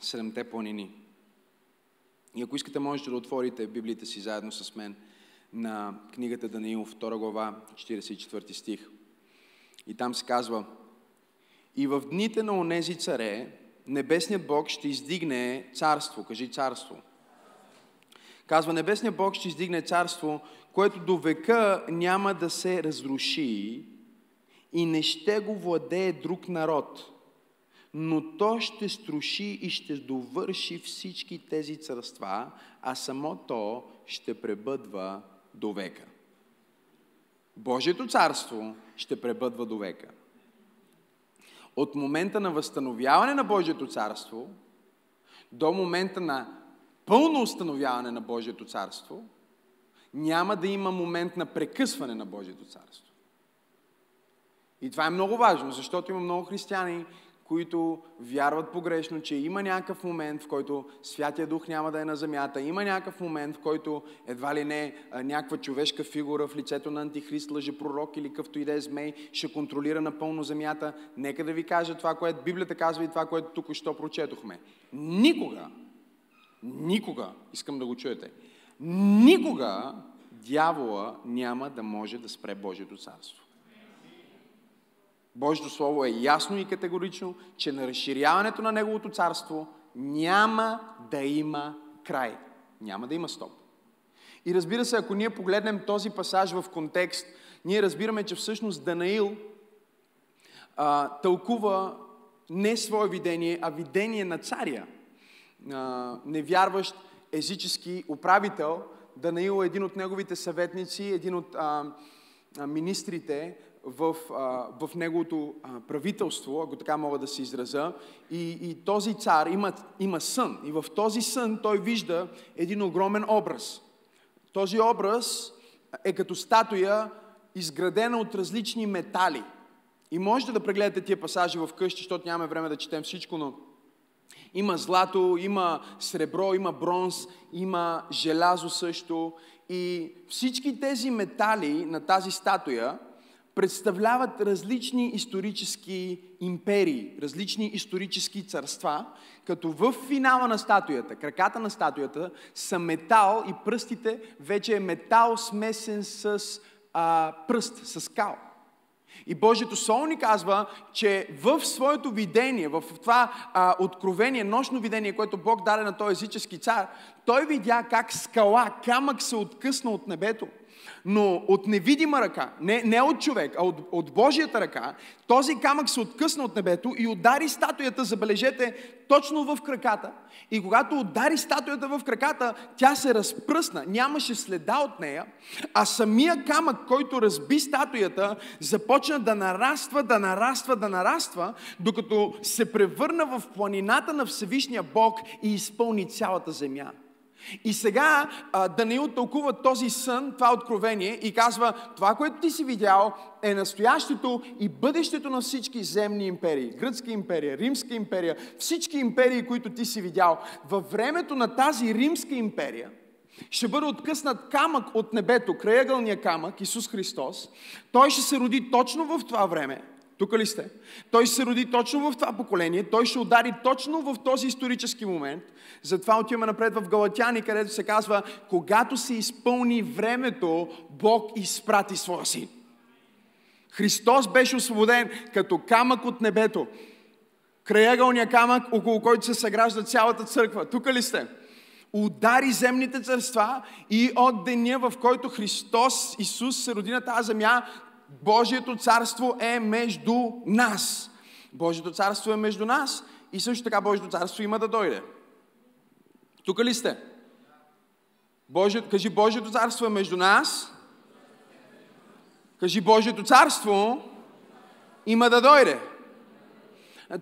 Седемте планини. И ако искате, можете да отворите Библията си заедно с мен на книгата Даниил, 2 глава, 44 стих. И там се казва, и в дните на онези царе, небесният Бог ще издигне царство. Кажи царство. Казва, небесният Бог ще издигне царство, което до века няма да се разруши и не ще го владее друг народ, но то ще струши и ще довърши всички тези царства, а само то ще пребъдва до века. Божието царство ще пребъдва до века. От момента на възстановяване на Божието царство до момента на пълно установяване на Божието царство няма да има момент на прекъсване на Божието царство. И това е много важно, защото има много християни, които вярват погрешно, че има някакъв момент, в който Святия Дух няма да е на земята, има някакъв момент, в който едва ли не някаква човешка фигура в лицето на антихрист, лъжепророк или къвто и да е змей, ще контролира напълно земята. Нека да ви кажа това, което Библията казва и това, което тук що прочетохме. Никога, никога, искам да го чуете, никога дявола няма да може да спре Божието царство. Божието Слово е ясно и категорично, че на разширяването на Неговото царство няма да има край. Няма да има стоп. И разбира се, ако ние погледнем този пасаж в контекст, ние разбираме, че всъщност Данаил а, тълкува не свое видение, а видение на царя. А, невярващ езически управител. Данаил е един от неговите съветници, един от а, министрите, в, а, в неговото а, правителство, ако така мога да се израза. И, и този цар има, има сън. И в този сън той вижда един огромен образ. Този образ е като статуя, изградена от различни метали. И можете да прегледате тия пасажи в къщи, защото нямаме време да четем всичко, но има злато, има сребро, има бронз, има желязо също. И всички тези метали на тази статуя представляват различни исторически империи, различни исторически царства, като в финала на статуята, краката на статуята са метал и пръстите вече е метал смесен с а, пръст, с кал. И Божието Слово ни казва, че в своето видение, в това а, откровение, нощно видение, което Бог даде на този езически цар, той видя как скала, камък се откъсна от небето но от невидима ръка, не, не от човек, а от, от Божията ръка, този камък се откъсна от небето и удари статуята, забележете, точно в краката. И когато удари статуята в краката, тя се разпръсна, нямаше следа от нея, а самия камък, който разби статуята, започна да нараства, да нараства, да нараства, докато се превърна в планината на Всевишния Бог и изпълни цялата земя. И сега а, Даниил тълкува този сън, това откровение и казва, това, което ти си видял, е настоящето и бъдещето на всички земни империи. Гръцка империя, Римска империя, всички империи, които ти си видял. Във времето на тази Римска империя, ще бъде откъснат камък от небето, краягълния камък, Исус Христос. Той ще се роди точно в това време. Тук ли сте? Той се роди точно в това поколение, той ще удари точно в този исторически момент. Затова отиваме напред в Галатяни, където се казва, когато се изпълни времето, Бог изпрати своя син. Христос беше освободен като камък от небето. Краягълния камък, около който се съгражда цялата църква. Тук ли сте? Удари земните царства и от деня, в който Христос, Исус се роди на тази земя, Божието царство е между нас. Божието царство е между нас и също така Божието царство има да дойде. Тук ли сте? Божие, кажи, Божието царство е между нас. Кажи, Божието царство има да дойде.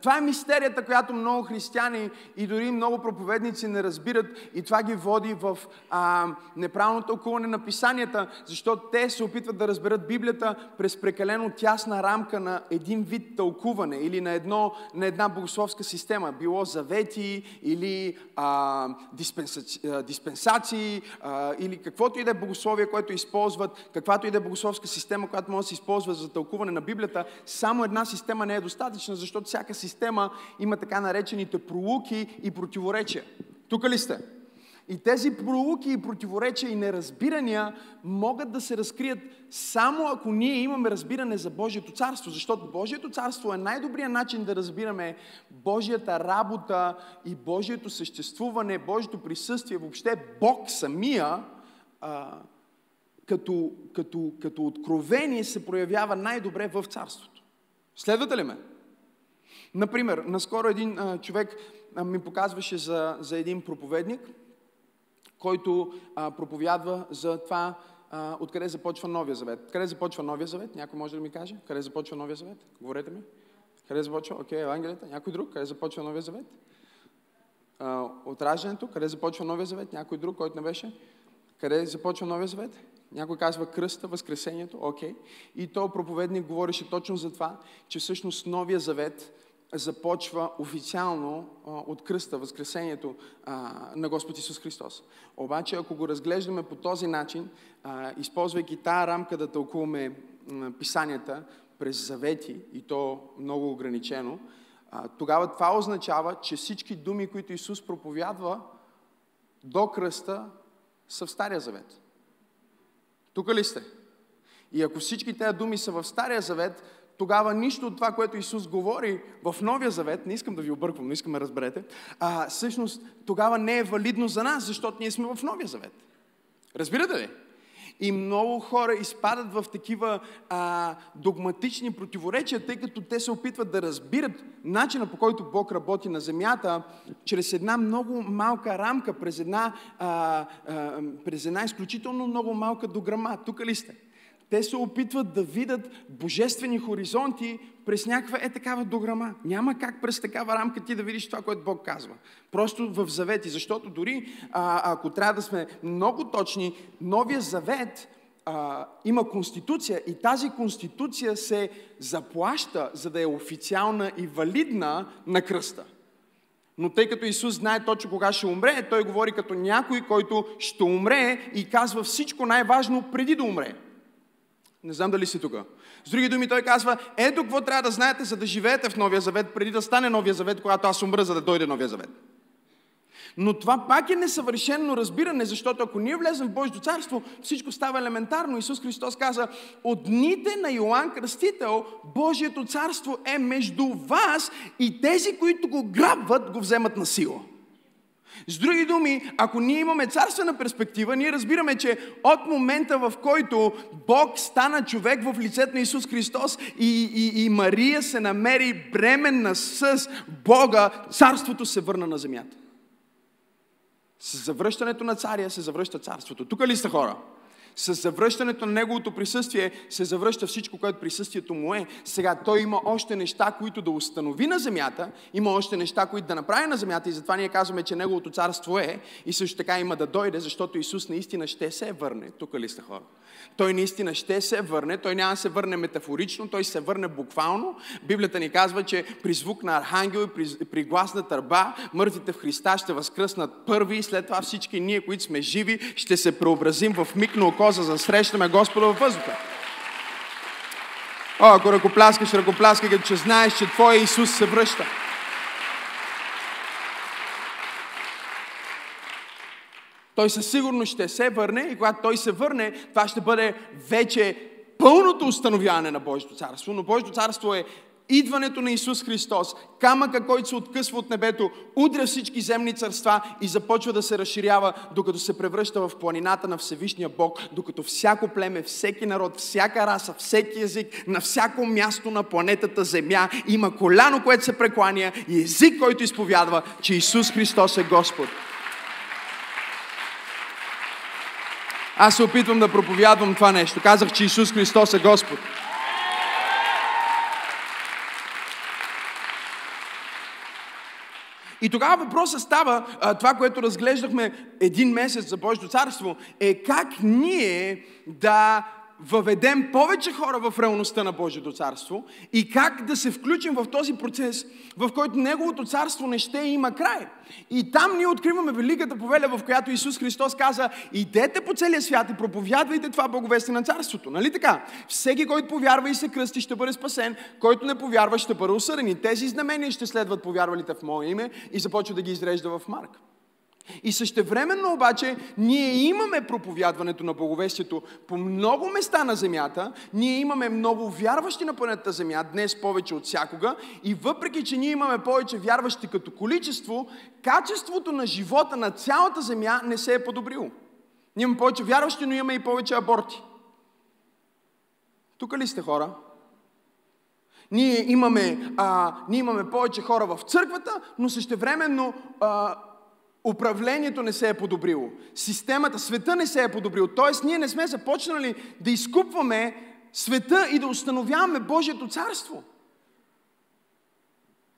Това е мистерията, която много християни и дори много проповедници не разбират и това ги води в а, неправилно тълкуване на писанията, защото те се опитват да разберат Библията през прекалено тясна рамка на един вид тълкуване или на, едно, на една богословска система. Било завети или а, диспенсаци, диспенсации а, или каквото и да е богословие, което използват, каквато и да е богословска система, която може да се използва за тълкуване на Библията, само една система не е достатъчна, защото всяка система има така наречените пролуки и противоречия. Тук ли сте? И тези пролуки и противоречия и неразбирания могат да се разкрият само ако ние имаме разбиране за Божието царство. Защото Божието царство е най-добрият начин да разбираме Божията работа и Божието съществуване, Божието присъствие, въобще Бог самия, а, като, като, като откровение се проявява най-добре в царството. Следвате ли ме? Например, наскоро един а, човек а, ми показваше за, за един проповедник – който а, проповядва за това а, откъде започва Новия Завет. Къде започва Новия Завет? Някой може да ми каже? Къде започва Новия Завет? Говорете ми. Къде започва? Окей, okay, Евангелията. Някой друг? Къде започва Новия Завет? А, от. Къде започва Новия Завет? Някой друг, който не беше? Къде започва Новия Завет? Някой казва кръста, възкресението, окей. Okay. И то проповедник говореше точно за това, че всъщност Новия Завет започва официално а, от кръста, възкресението а, на Господ Исус Христос. Обаче, ако го разглеждаме по този начин, а, използвайки тая рамка да тълкуваме писанията през завети, и то много ограничено, тогава това означава, че всички думи, които Исус проповядва до кръста, са в Стария завет. Тук ли сте? И ако всички тези думи са в Стария завет, тогава нищо от това, което Исус говори в Новия Завет, не искам да ви обърквам, но искам да разберете, а, всъщност тогава не е валидно за нас, защото ние сме в Новия Завет. Разбирате ли? И много хора изпадат в такива а, догматични противоречия, тъй като те се опитват да разбират начина по който Бог работи на земята, чрез една много малка рамка, през една, а, а, през една изключително много малка дограма. Тук ли сте? Те се опитват да видят божествени хоризонти през някаква е такава дограма. Няма как през такава рамка ти да видиш това, което Бог казва. Просто в завети. Защото дори, а, ако трябва да сме много точни, Новия завет а, има конституция и тази конституция се заплаща, за да е официална и валидна на кръста. Но тъй като Исус знае точно кога ще умре, той говори като някой, който ще умре и казва всичко най-важно преди да умре. Не знам дали си тук. С други думи, той казва, ето какво трябва да знаете, за да живеете в Новия Завет, преди да стане Новия Завет, когато аз умра, за да дойде Новия Завет. Но това пак е несъвършено разбиране, защото ако ние влезем в Божието царство, всичко става елементарно. Исус Христос каза, от дните на Йоанн Кръстител, Божието царство е между вас и тези, които го грабват, го вземат на сила. С други думи, ако ние имаме царствена перспектива, ние разбираме, че от момента в който Бог стана човек в лицето на Исус Христос и, и, и Мария се намери бременна с Бога, царството се върна на земята. С завръщането на царя се завръща царството. Тук ли сте хора? С завръщането на Неговото присъствие се завръща всичко, което присъствието му е. Сега той има още неща, които да установи на земята, има още неща, които да направи на земята и затова ние казваме, че Неговото царство е и също така има да дойде, защото Исус наистина ще се върне. Тук ли сте хора? Той наистина ще се върне, той няма да се върне метафорично, той се върне буквално. Библията ни казва, че при звук на архангел и при, при глас на търба, мъртвите в Христа ще възкръснат първи и след това всички ние, които сме живи, ще се преобразим в миг на око, за да срещаме Господа във въздуха. О, ако ръкопляскаш, ръкопляскай, като че знаеш, че Твоя Исус се връща. Той със сигурност ще се върне и когато той се върне, това ще бъде вече пълното установяване на Божието царство. Но Божието царство е идването на Исус Христос, камъка, който се откъсва от небето, удря всички земни царства и започва да се разширява, докато се превръща в планината на Всевишния Бог, докато всяко племе, всеки народ, всяка раса, всеки език, на всяко място на планетата Земя има коляно, което се прекланя и език, който изповядва, че Исус Христос е Господ. Аз се опитвам да проповядвам това нещо. Казах, че Исус Христос е Господ. И тогава въпросът става, това, което разглеждахме един месец за Божието царство, е как ние да въведем повече хора в реалността на Божието царство и как да се включим в този процес, в който Неговото царство не ще има край. И там ние откриваме великата повеля, в която Исус Христос каза, идете по целия свят и проповядвайте това благовестие на царството. Нали така? Всеки, който повярва и се кръсти, ще бъде спасен, който не повярва, ще бъде осъден. И тези знамения ще следват повярвалите в Мое име и започва да ги изрежда в Марк. И същевременно обаче ние имаме проповядването на благовестието по много места на земята, ние имаме много вярващи на планетата Земя, днес повече от всякога, и въпреки, че ние имаме повече вярващи като количество, качеството на живота на цялата Земя не се е подобрило. Ние имаме повече вярващи, но имаме и повече аборти. Тук ли сте хора? Ние имаме, а, ние имаме повече хора в църквата, но същевременно а, управлението не се е подобрило. Системата, света не се е подобрил. Тоест, ние не сме започнали да изкупваме света и да установяваме Божието царство.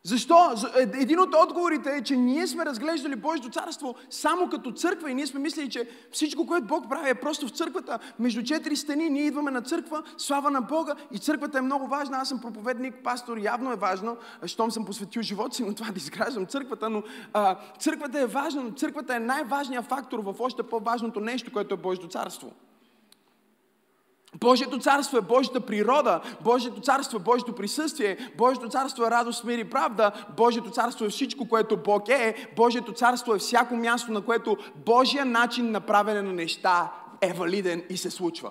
Защо? Е, един от отговорите е, че ние сме разглеждали Божието царство само като църква и ние сме мислили, че всичко, което Бог прави е просто в църквата. Между четири стени ние идваме на църква, слава на Бога и църквата е много важна. Аз съм проповедник, пастор, явно е важно, щом съм посветил живота си на това да изграждам църквата, но а, църквата е важна, но църквата е най-важният фактор в още по-важното нещо, което е Божието царство. Божието царство е Божията природа, Божието царство е Божието присъствие, Божието царство е радост, мир и правда, Божието царство е всичко, което Бог е, Божието царство е всяко място, на което Божия начин на правене на неща е валиден и се случва.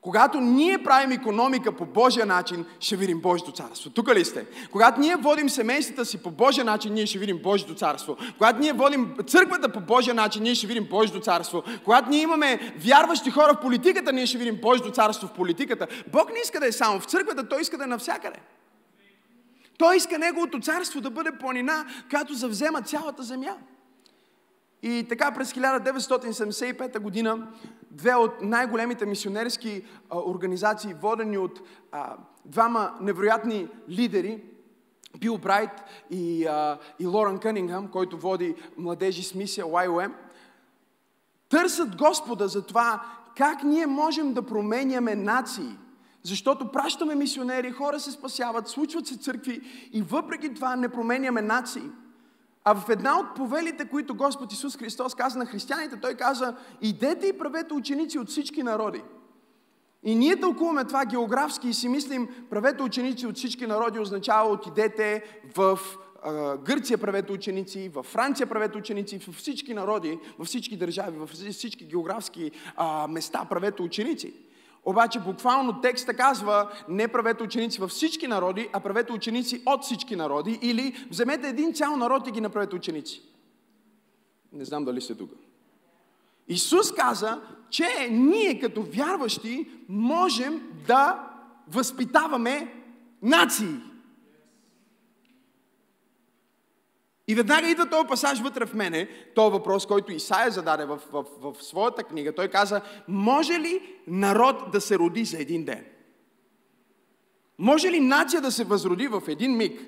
Когато ние правим економика по Божия начин, ще видим Божието царство. Тук ли сте? Когато ние водим семействата си по Божия начин, ние ще видим Божието царство. Когато ние водим църквата по Божия начин, ние ще видим Божието царство. Когато ние имаме вярващи хора в политиката, ние ще видим Божието царство в политиката. Бог не иска да е само в църквата, Той иска да е навсякъде. Той иска Неговото царство да бъде планина, която завзема цялата земя. И така през 1975 година две от най-големите мисионерски а, организации, водени от а, двама невероятни лидери, Бил Брайт и, а, и Лорен Кънингъм, който води младежи с мисия YOM, търсят Господа за това как ние можем да променяме нации. Защото пращаме мисионери, хора се спасяват, случват се църкви и въпреки това не променяме нации. А в една от повелите, които Господ Исус Христос каза на християните, Той каза, идете и правете ученици от всички народи. И ние тълкуваме това географски и си мислим, правете ученици от всички народи означава отидете в Гърция правете ученици, във Франция правете ученици, във всички народи, във всички държави, във всички географски а, места правете ученици. Обаче буквално текста казва, не правете ученици във всички народи, а правете ученици от всички народи или вземете един цял народ и ги направете ученици. Не знам дали сте тук. Исус каза, че ние като вярващи можем да възпитаваме нации. И веднага идва този пасаж вътре в мене, този въпрос, който Исаия зададе в, в, в, своята книга. Той каза, може ли народ да се роди за един ден? Може ли нация да се възроди в един миг?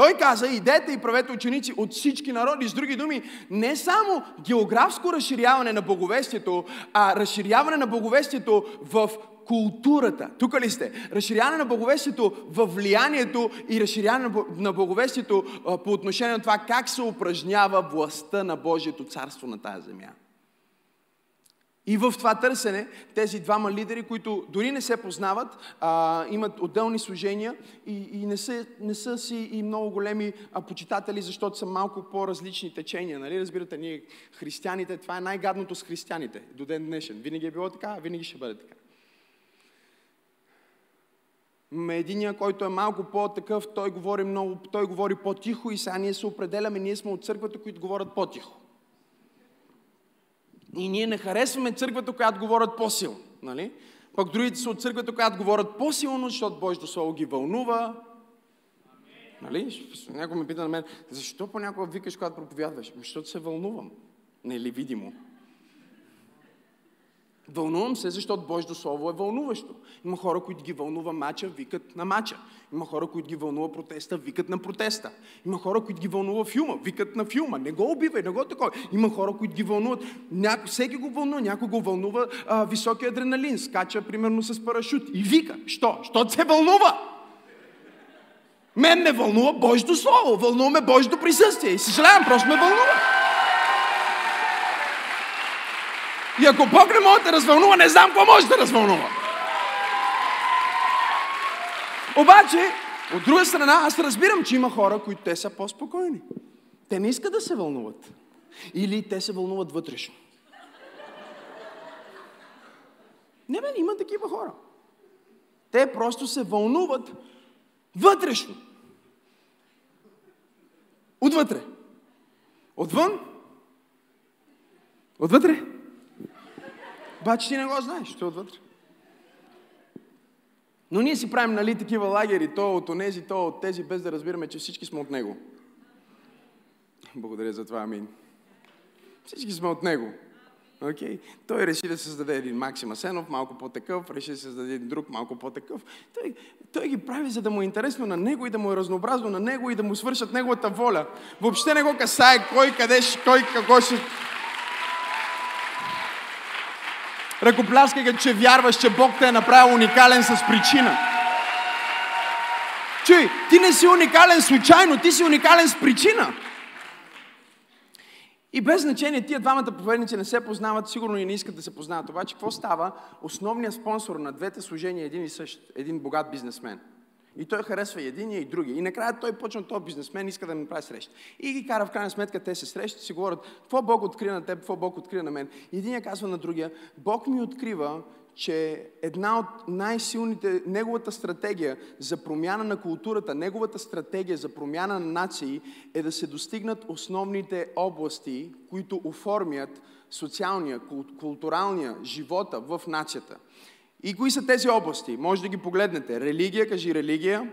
Той каза, идете и правете ученици от всички народи. С други думи, не само географско разширяване на боговестието, а разширяване на боговестието в културата. Тук ли сте? Разширяване на благовестието във влиянието и разширяване на благовестието по отношение на това как се упражнява властта на Божието царство на тази земя. И в това търсене тези двама лидери, които дори не се познават, а, имат отделни служения и, и не, са, не са си и много големи а, почитатели, защото са малко по-различни течения. Нали? Разбирате, ние християните, това е най-гадното с християните до ден днешен. Винаги е било така, винаги ще бъде така. Ме единия, който е малко по-такъв, той говори много, той говори по-тихо и сега ние се определяме, ние сме от църквата, които говорят по-тихо. И ние не харесваме църквата, която говорят по-силно. Нали? Пък другите са от църквата, която говорят по-силно, защото Божието Слово ги вълнува. Нали? Някой ме пита на мен, защо понякога викаш, когато проповядваш? Ами, защото се вълнувам. Не ли видимо? Вълнувам се, защото Божието Слово е вълнуващо. Има хора, които ги вълнува мача, викат на мача. Има хора, които ги вълнува протеста, викат на протеста. Има хора, които ги вълнува филма, викат на филма. Не го убивай, не го такова. Има хора, които ги вълнуват. Няко, всеки го вълнува, някой го вълнува а, високия адреналин, скача примерно с парашют и вика. Що? Що се вълнува? Мен ме вълнува Божието Слово, вълнува ме Божието присъствие. И съжалявам, просто ме вълнува. И ако Бог не може да развълнува, не знам какво може да развълнува. Обаче, от друга страна, аз разбирам, че има хора, които те са по-спокойни. Те не искат да се вълнуват. Или те се вълнуват вътрешно. Не, бе, има такива хора. Те просто се вълнуват вътрешно. Отвътре. Отвън? Отвътре? Обаче ти не го знаеш, е отвътре. Но ние си правим, нали, такива лагери, то от онези, то от тези, без да разбираме, че всички сме от Него. Благодаря за това, амин. Всички сме от Него. Okay? Той реши да създаде един Максим Асенов, малко по-такъв, реши да създаде един друг, малко по-такъв. Той, той ги прави, за да му е интересно на него и да му е разнообразно на него и да му свършат неговата воля. Въобще не го касае кой, къде, кой, какво ще... Ръкопляскай, че вярваш, че Бог те е направил уникален с причина. Чуй, ти не си уникален случайно, ти си уникален с причина. И без значение, тия двамата проповедници не се познават, сигурно и не искат да се познават. Обаче, какво става? Основният спонсор на двете служения е един и същ, един богат бизнесмен. И той харесва и единия и другия. И накрая той почна, този бизнесмен иска да ми направи среща. И ги кара в крайна сметка, те се срещат, си говорят, какво Бог открива на теб, какво Бог открива на мен. И единия казва на другия, Бог ми открива, че една от най-силните, неговата стратегия за промяна на културата, неговата стратегия за промяна на нации е да се достигнат основните области, които оформят социалния, културалния живота в нацията. И кои са тези области? Може да ги погледнете. Религия, кажи религия.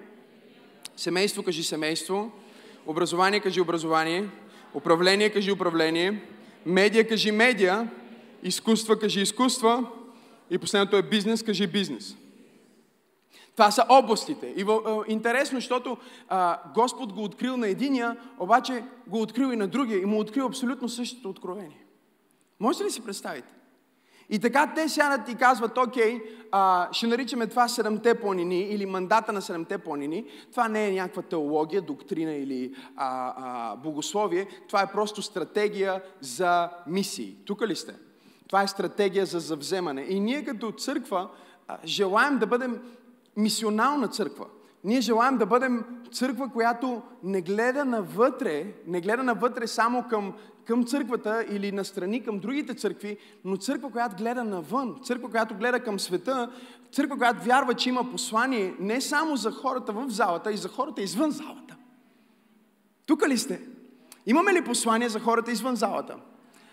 Семейство, кажи семейство. Образование, кажи образование. Управление, кажи управление. Медия, кажи медия. Изкуства, кажи изкуства. И последното е бизнес, кажи бизнес. Това са областите. И интересно, защото а, Господ го открил на единия, обаче го открил и на другия и му открил абсолютно същото откровение. Може ли си представите? И така те сядат и казват, окей, а, ще наричаме това седемте планини или мандата на седемте планини. Това не е някаква теология, доктрина или а, а, богословие. Това е просто стратегия за мисии. Тук ли сте? Това е стратегия за завземане. И ние като църква а, желаем да бъдем мисионална църква. Ние желаем да бъдем църква, която не гледа навътре, не гледа навътре само към към църквата или настрани към другите църкви, но църква, която гледа навън, църква, която гледа към света, църква, която вярва, че има послание не само за хората в залата, и за хората извън залата. Тук ли сте? Имаме ли послание за хората извън залата?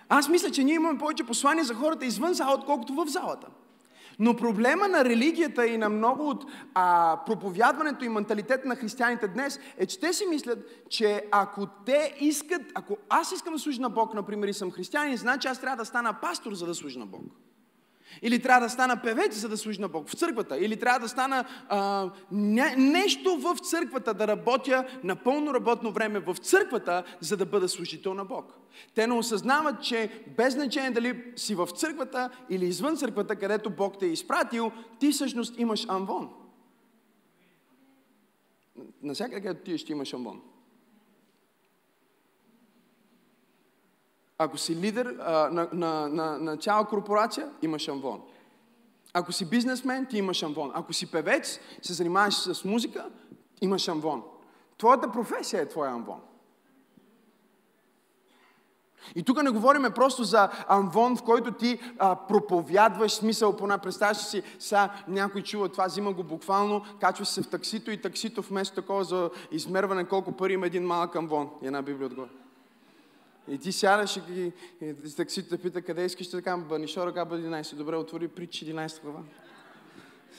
Аз мисля, че ние имаме повече послание за хората извън залата, отколкото в залата. Но проблема на религията и на много от а, проповядването и менталитет на християните днес е, че те си мислят, че ако те искат, ако аз искам да служа на Бог, например, и съм християнин, значи аз трябва да стана пастор, за да служа на Бог. Или трябва да стана певец, за да служи на Бог в църквата. Или трябва да стана а, не, нещо в църквата, да работя на пълно работно време в църквата, за да бъда служител на Бог. Те не осъзнават, че без значение дали си в църквата или извън църквата, където Бог те е изпратил, ти всъщност имаш амвон. Насякъде, където ти ще имаш амвон. Ако си лидер а, на, на, на, на цяла корпорация, имаш амвон. Ако си бизнесмен, ти имаш амвон. Ако си певец, се занимаваш с музика, имаш амвон. Твоята професия е твоя амвон. И тук не говориме просто за амвон, в който ти а, проповядваш смисъл по представяш си, сега някой чува това, взима го буквално, качва се в таксито и таксито вместо такова за измерване колко пари има един малък амвон една библия отгоре. И ти сядаш и, и, и таксито пита къде искаш да кажа, банишо ръка бъде 11. Добре, отвори притчи 11 глава.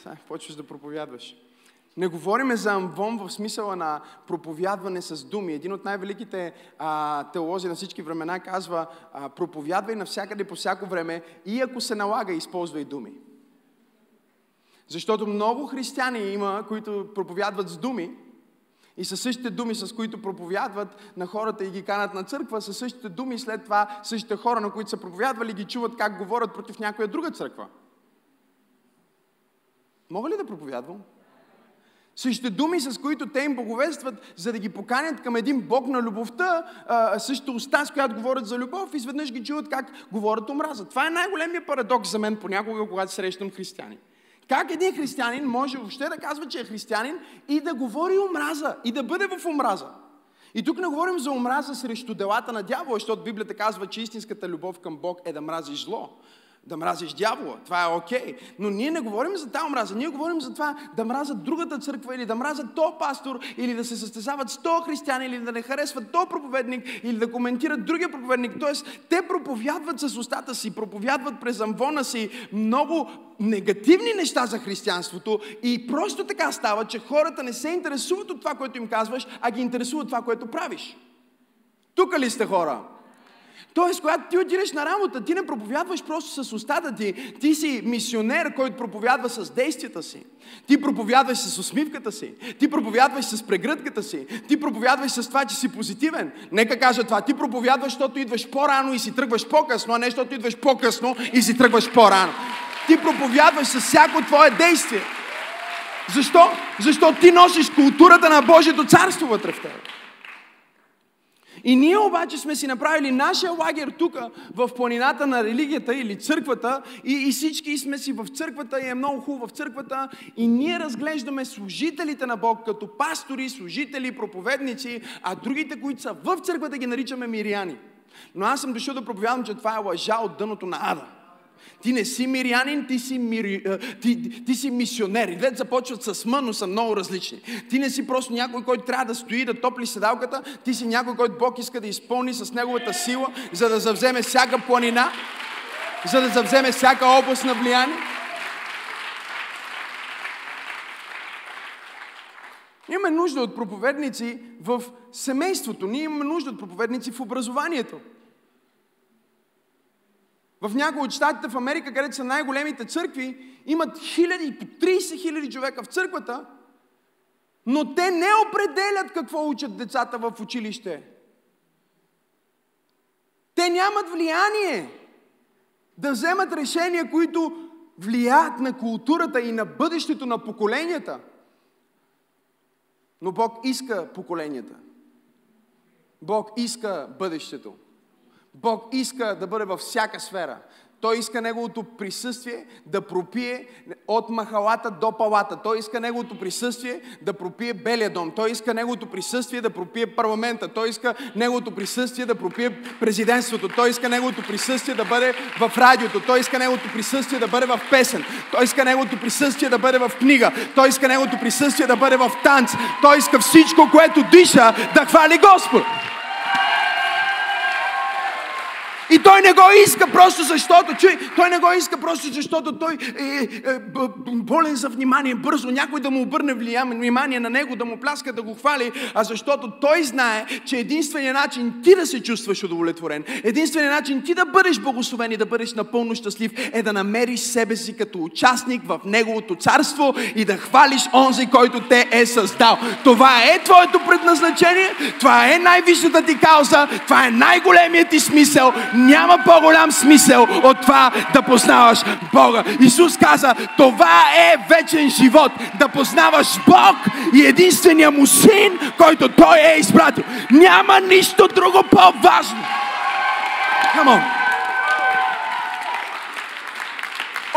Сега почваш да проповядваш. Не говориме за амвон в смисъла на проповядване с думи. Един от най-великите а, теолози на всички времена казва а, проповядвай навсякъде по всяко време и ако се налага, използвай думи. Защото много християни има, които проповядват с думи, и със същите думи, с които проповядват на хората и ги канат на църква, със същите думи след това същите хора, на които са проповядвали, ги чуват как говорят против някоя друга църква. Мога ли да проповядвам? Същите думи, с които те им боговестват, за да ги поканят към един Бог на любовта, същата уста, с която говорят за любов, изведнъж ги чуват как говорят омраза. Това е най-големия парадокс за мен понякога, когато срещам християни. Как един християнин може въобще да казва, че е християнин и да говори омраза, и да бъде в омраза? И тук не говорим за омраза срещу делата на дявола, защото Библията казва, че истинската любов към Бог е да мрази зло да мразиш дявола. Това е окей. Okay. Но ние не говорим за тази омраза. Ние говорим за това да мразят другата църква или да мразят то пастор, или да се състезават с то християни, или да не харесват то проповедник, или да коментират другия проповедник. Тоест, те проповядват с устата си, проповядват през амвона си много негативни неща за християнството и просто така става, че хората не се интересуват от това, което им казваш, а ги интересува това, което правиш. Тук ли сте хора? Тоест, когато ти отидеш на работа, ти не проповядваш просто с устата ти. Ти си мисионер, който проповядва с действията си. Ти проповядваш с усмивката си. Ти проповядваш с прегръдката си. Ти проповядваш с това, че си позитивен. Нека кажа това. Ти проповядваш, защото идваш по-рано и си тръгваш по-късно, а не защото идваш по-късно и си тръгваш по-рано. Ти проповядваш с всяко твое действие. Защо? Защото ти носиш културата на Божието царство вътре в теб. И ние обаче сме си направили нашия лагер тук, в планината на религията или църквата, и, и всички сме си в църквата и е много хубаво в църквата, и ние разглеждаме служителите на Бог като пастори, служители, проповедници, а другите, които са в църквата, ги наричаме миряни. Но аз съм дошъл да проповядвам, че това е лъжа от дъното на ада. Ти не си мирянин, ти си, мири, ти, ти си мисионер. И двете започват с М, но са много различни. Ти не си просто някой, който трябва да стои, да топли седалката. Ти си някой, който Бог иска да изпълни с неговата сила, за да завземе всяка планина, за да завземе всяка област на влияние. Имаме нужда от проповедници в семейството. Ние имаме нужда от проповедници в образованието. В някои от щатите в Америка, където са най-големите църкви, имат хиляди, по 30 хиляди човека в църквата, но те не определят какво учат децата в училище. Те нямат влияние да вземат решения, които влияят на културата и на бъдещето на поколенията. Но Бог иска поколенията. Бог иска бъдещето. Бог иска да бъде във всяка сфера. Той иска Неговото присъствие да пропие от махалата до палата. Той иска Неговото присъствие да пропие Белия дом. Той иска Неговото присъствие да пропие парламента. Той иска Неговото присъствие да пропие президентството. Той иска Неговото присъствие да бъде в радиото. Той иска Неговото присъствие да бъде в песен. Той иска Неговото присъствие да бъде в книга. Той иска Неговото присъствие да бъде в танц. Той иска всичко, което диша, да хвали Господ. И той не го иска просто защото, чуй, той не го иска просто защото той е, е, е болен за внимание, бързо някой да му обърне внимание на него, да му пляска, да го хвали, а защото той знае, че единственият начин ти да се чувстваш удовлетворен, единственият начин ти да бъдеш благословен и да бъдеш напълно щастлив, е да намериш себе си като участник в Неговото царство и да хвалиш онзи, който те е създал. Това е твоето предназначение, това е най-висшата ти кауза, това е най-големият ти смисъл няма по-голям смисъл от това да познаваш Бога. Исус каза, това е вечен живот. Да познаваш Бог и единствения му син, който Той е изпратил. Няма нищо друго по-важно. Come on.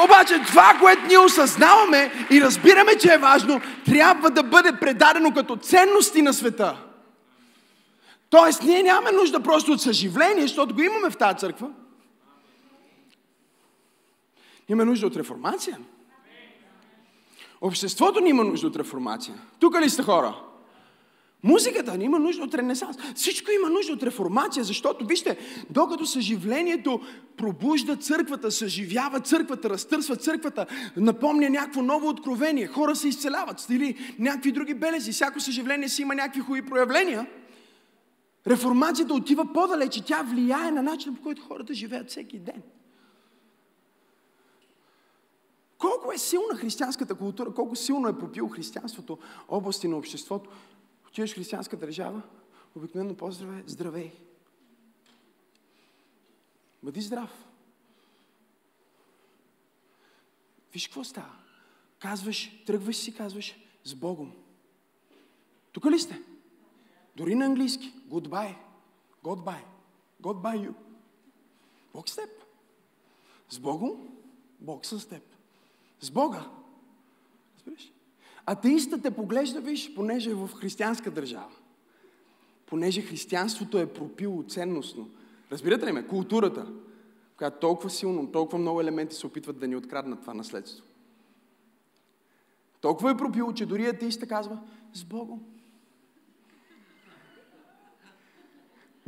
Обаче това, което ние осъзнаваме и разбираме, че е важно, трябва да бъде предадено като ценности на света. Тоест, ние нямаме нужда просто от съживление, защото го имаме в тази църква. Имаме нужда от реформация. Обществото ни има нужда от реформация. Тук ли сте хора? Музиката има нужда от ренесанс. Всичко има нужда от реформация, защото, вижте, докато съживлението пробужда църквата, съживява църквата, разтърсва църквата, напомня някакво ново откровение, хора се изцеляват или някакви други белези, всяко съживление си има някакви хубави проявления, реформацията отива по-далеч и тя влияе на начина по който хората живеят всеки ден. Колко е силна християнската култура, колко силно е попил християнството области на обществото. Отиваш в християнска държава, обикновено поздраве, здравей. Бъди здрав. Виж какво става. Казваш, тръгваш си, казваш, с Богом. Тук ли сте? Дори на английски. Goodbye. Goodbye. Goodbye you. Бог с теб. С Богом, Бог с теб. С Бога. Разбираш? Атеистът те поглежда, виж, понеже е в християнска държава. Понеже християнството е пропило ценностно. Разбирате ли ме? Културата, която толкова силно, толкова много елементи се опитват да ни откраднат това наследство. Толкова е пропило, че дори атеиста казва с Богом.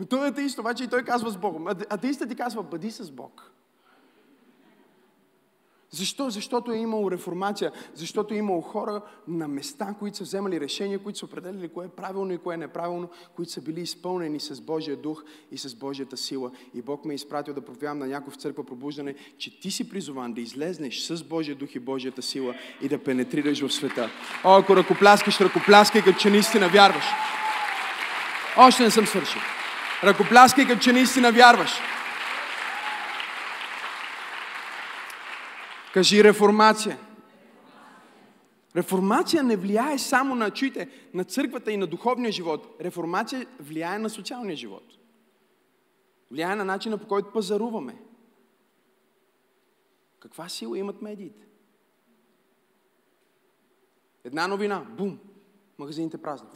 Но той е атеист, обаче и той казва с Богом. Атеистът ти казва, бъди с Бог. Защо? Защото е имало реформация, защото е имало хора на места, които са вземали решения, които са определили кое е правилно и кое е неправилно, които са били изпълнени с Божия дух и с Божията сила. И Бог ме е изпратил да проповядам на някой в църква пробуждане, че ти си призован да излезнеш с Божия дух и Божията сила и да пенетрираш в света. О, ако ръкопляскаш, ръкопляскай, като че наистина вярваш. Още не съм свършил. Ръкопляскай, като че наистина вярваш. Кажи реформация. Реформация не влияе само на, чуйте, на църквата и на духовния живот. Реформация влияе на социалния живот. Влияе на начина по който пазаруваме. Каква сила имат медиите? Една новина, бум, магазините празни.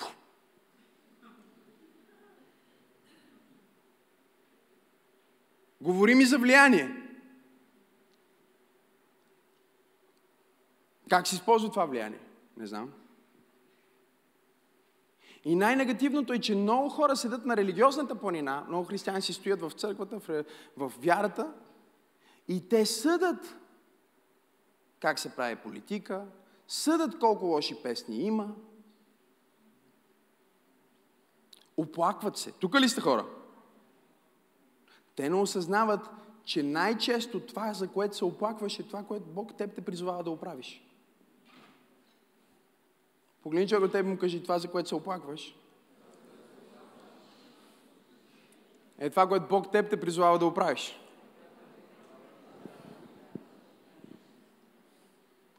Говори ми за влияние. Как се използва това влияние? Не знам. И най-негативното е, че много хора седат на религиозната планина, много християни си стоят в църквата, в вярата, и те съдат как се прави политика, съдат колко лоши песни има, оплакват се. Тук ли сте хора? Те не осъзнават, че най-често това, за което се оплакваш, е това, което Бог теб те призовава да оправиш. Погледни човек от теб му кажи това, за което се оплакваш. Е това, което Бог теб те призвава да оправиш.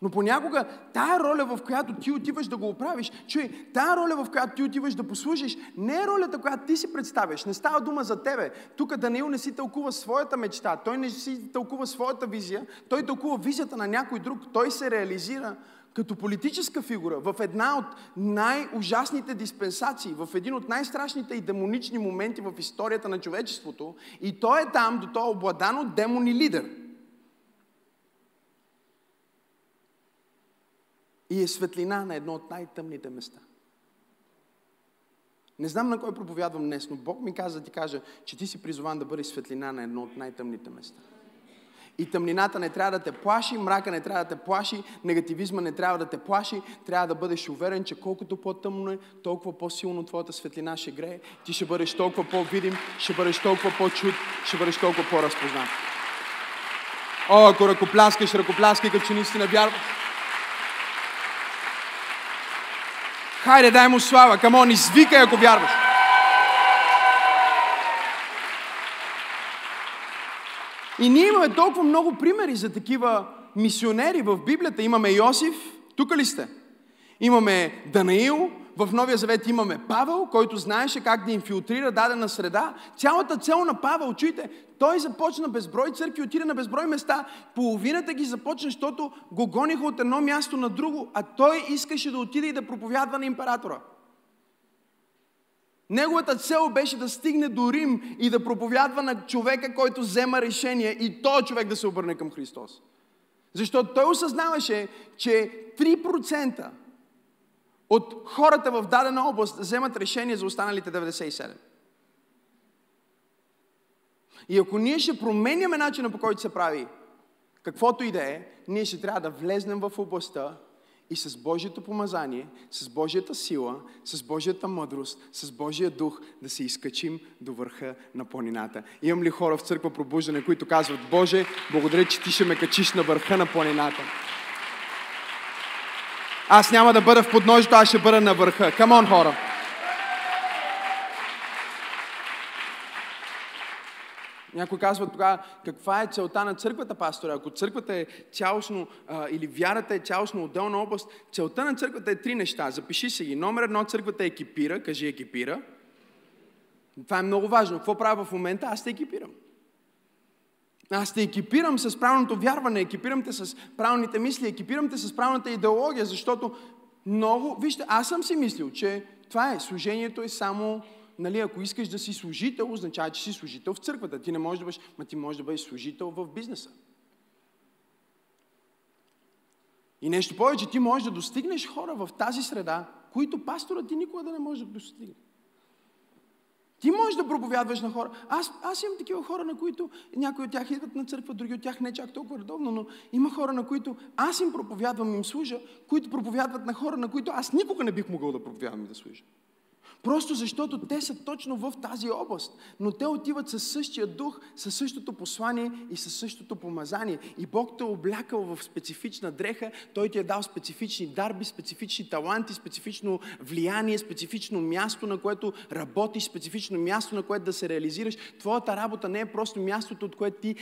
Но понякога тая роля, в която ти отиваш да го оправиш, чуй, тая роля, в която ти отиваш да послужиш, не е ролята, която ти си представяш. Не става дума за тебе. Тук Даниил не си тълкува своята мечта, той не си тълкува своята визия, той тълкува визията на някой друг, той се реализира като политическа фигура в една от най-ужасните диспенсации, в един от най-страшните и демонични моменти в историята на човечеството и той е там, до този обладан от демони лидер. И е светлина на едно от най-тъмните места. Не знам на кой проповядвам днес, но Бог ми каза да ти кажа, че ти си призован да бъдеш светлина на едно от най-тъмните места. И тъмнината не трябва да те плаши, мрака не трябва да те плаши, негативизма не трябва да те плаши. Трябва да бъдеш уверен, че колкото по-тъмно е, толкова по-силно твоята светлина ще грее. Ти ще бъдеш толкова по-видим, ще бъдеш толкова по-чуд, ще бъдеш толкова по-разпознат. О, ако ръкопляскаш, ръкопляскай, като че наистина вярваш. Хайде, дай му слава. Камон, извикай, ако вярваш. И ние имаме толкова много примери за такива мисионери в Библията. Имаме Йосиф, тук ли сте? Имаме Данаил, в Новия Завет имаме Павел, който знаеше как да инфилтрира дадена среда. Цялата цел на Павел, чуйте, той започна безброй църкви, отиде на безброй места. Половината ги започна, защото го гониха от едно място на друго, а той искаше да отиде и да проповядва на императора. Неговата цел беше да стигне до Рим и да проповядва на човека, който взема решение и той човек да се обърне към Христос. Защото той осъзнаваше, че 3% от хората в дадена област вземат решение за останалите 97. И ако ние ще променяме начина по който се прави, каквото и да е, ние ще трябва да влезнем в областта и с Божието помазание, с Божията сила, с Божията мъдрост, с Божия дух да се изкачим до върха на планината. Имам ли хора в църква пробуждане, които казват, Боже, благодаря, че ти ще ме качиш на върха на планината. Аз няма да бъда в подножието, аз ще бъда на върха. Камон, хора! Някой казва тогава, каква е целта на църквата, пастора? Ако църквата е цялостно, а, или вярата е цялостно отделна област, целта на църквата е три неща. Запиши се ги. Номер едно, църквата е екипира, кажи екипира. Това е много важно. Какво правя в момента? Аз те екипирам. Аз те екипирам с правилното вярване, екипирам те с правилните мисли, екипирам те с правилната идеология, защото много, вижте, аз съм си мислил, че това е, служението е само нали, ако искаш да си служител, означава, че си служител в църквата. Ти не можеш да бъдеш, ма ти можеш да бъдеш служител в бизнеса. И нещо повече, ти можеш да достигнеш хора в тази среда, които пастора ти никога да не може да достигне. Ти можеш да проповядваш на хора. Аз, аз имам такива хора, на които някои от тях идват на църква, други от тях не чак толкова редовно, но има хора, на които аз им проповядвам, им служа, които проповядват на хора, на които аз никога не бих могъл да проповядвам и да служа. Просто защото те са точно в тази област. Но те отиват със същия дух, със същото послание и със същото помазание. И Бог те е облякал в специфична дреха, Той ти е дал специфични дарби, специфични таланти, специфично влияние, специфично място, на което работиш, специфично място, на което да се реализираш. Твоята работа не е просто мястото, от което ти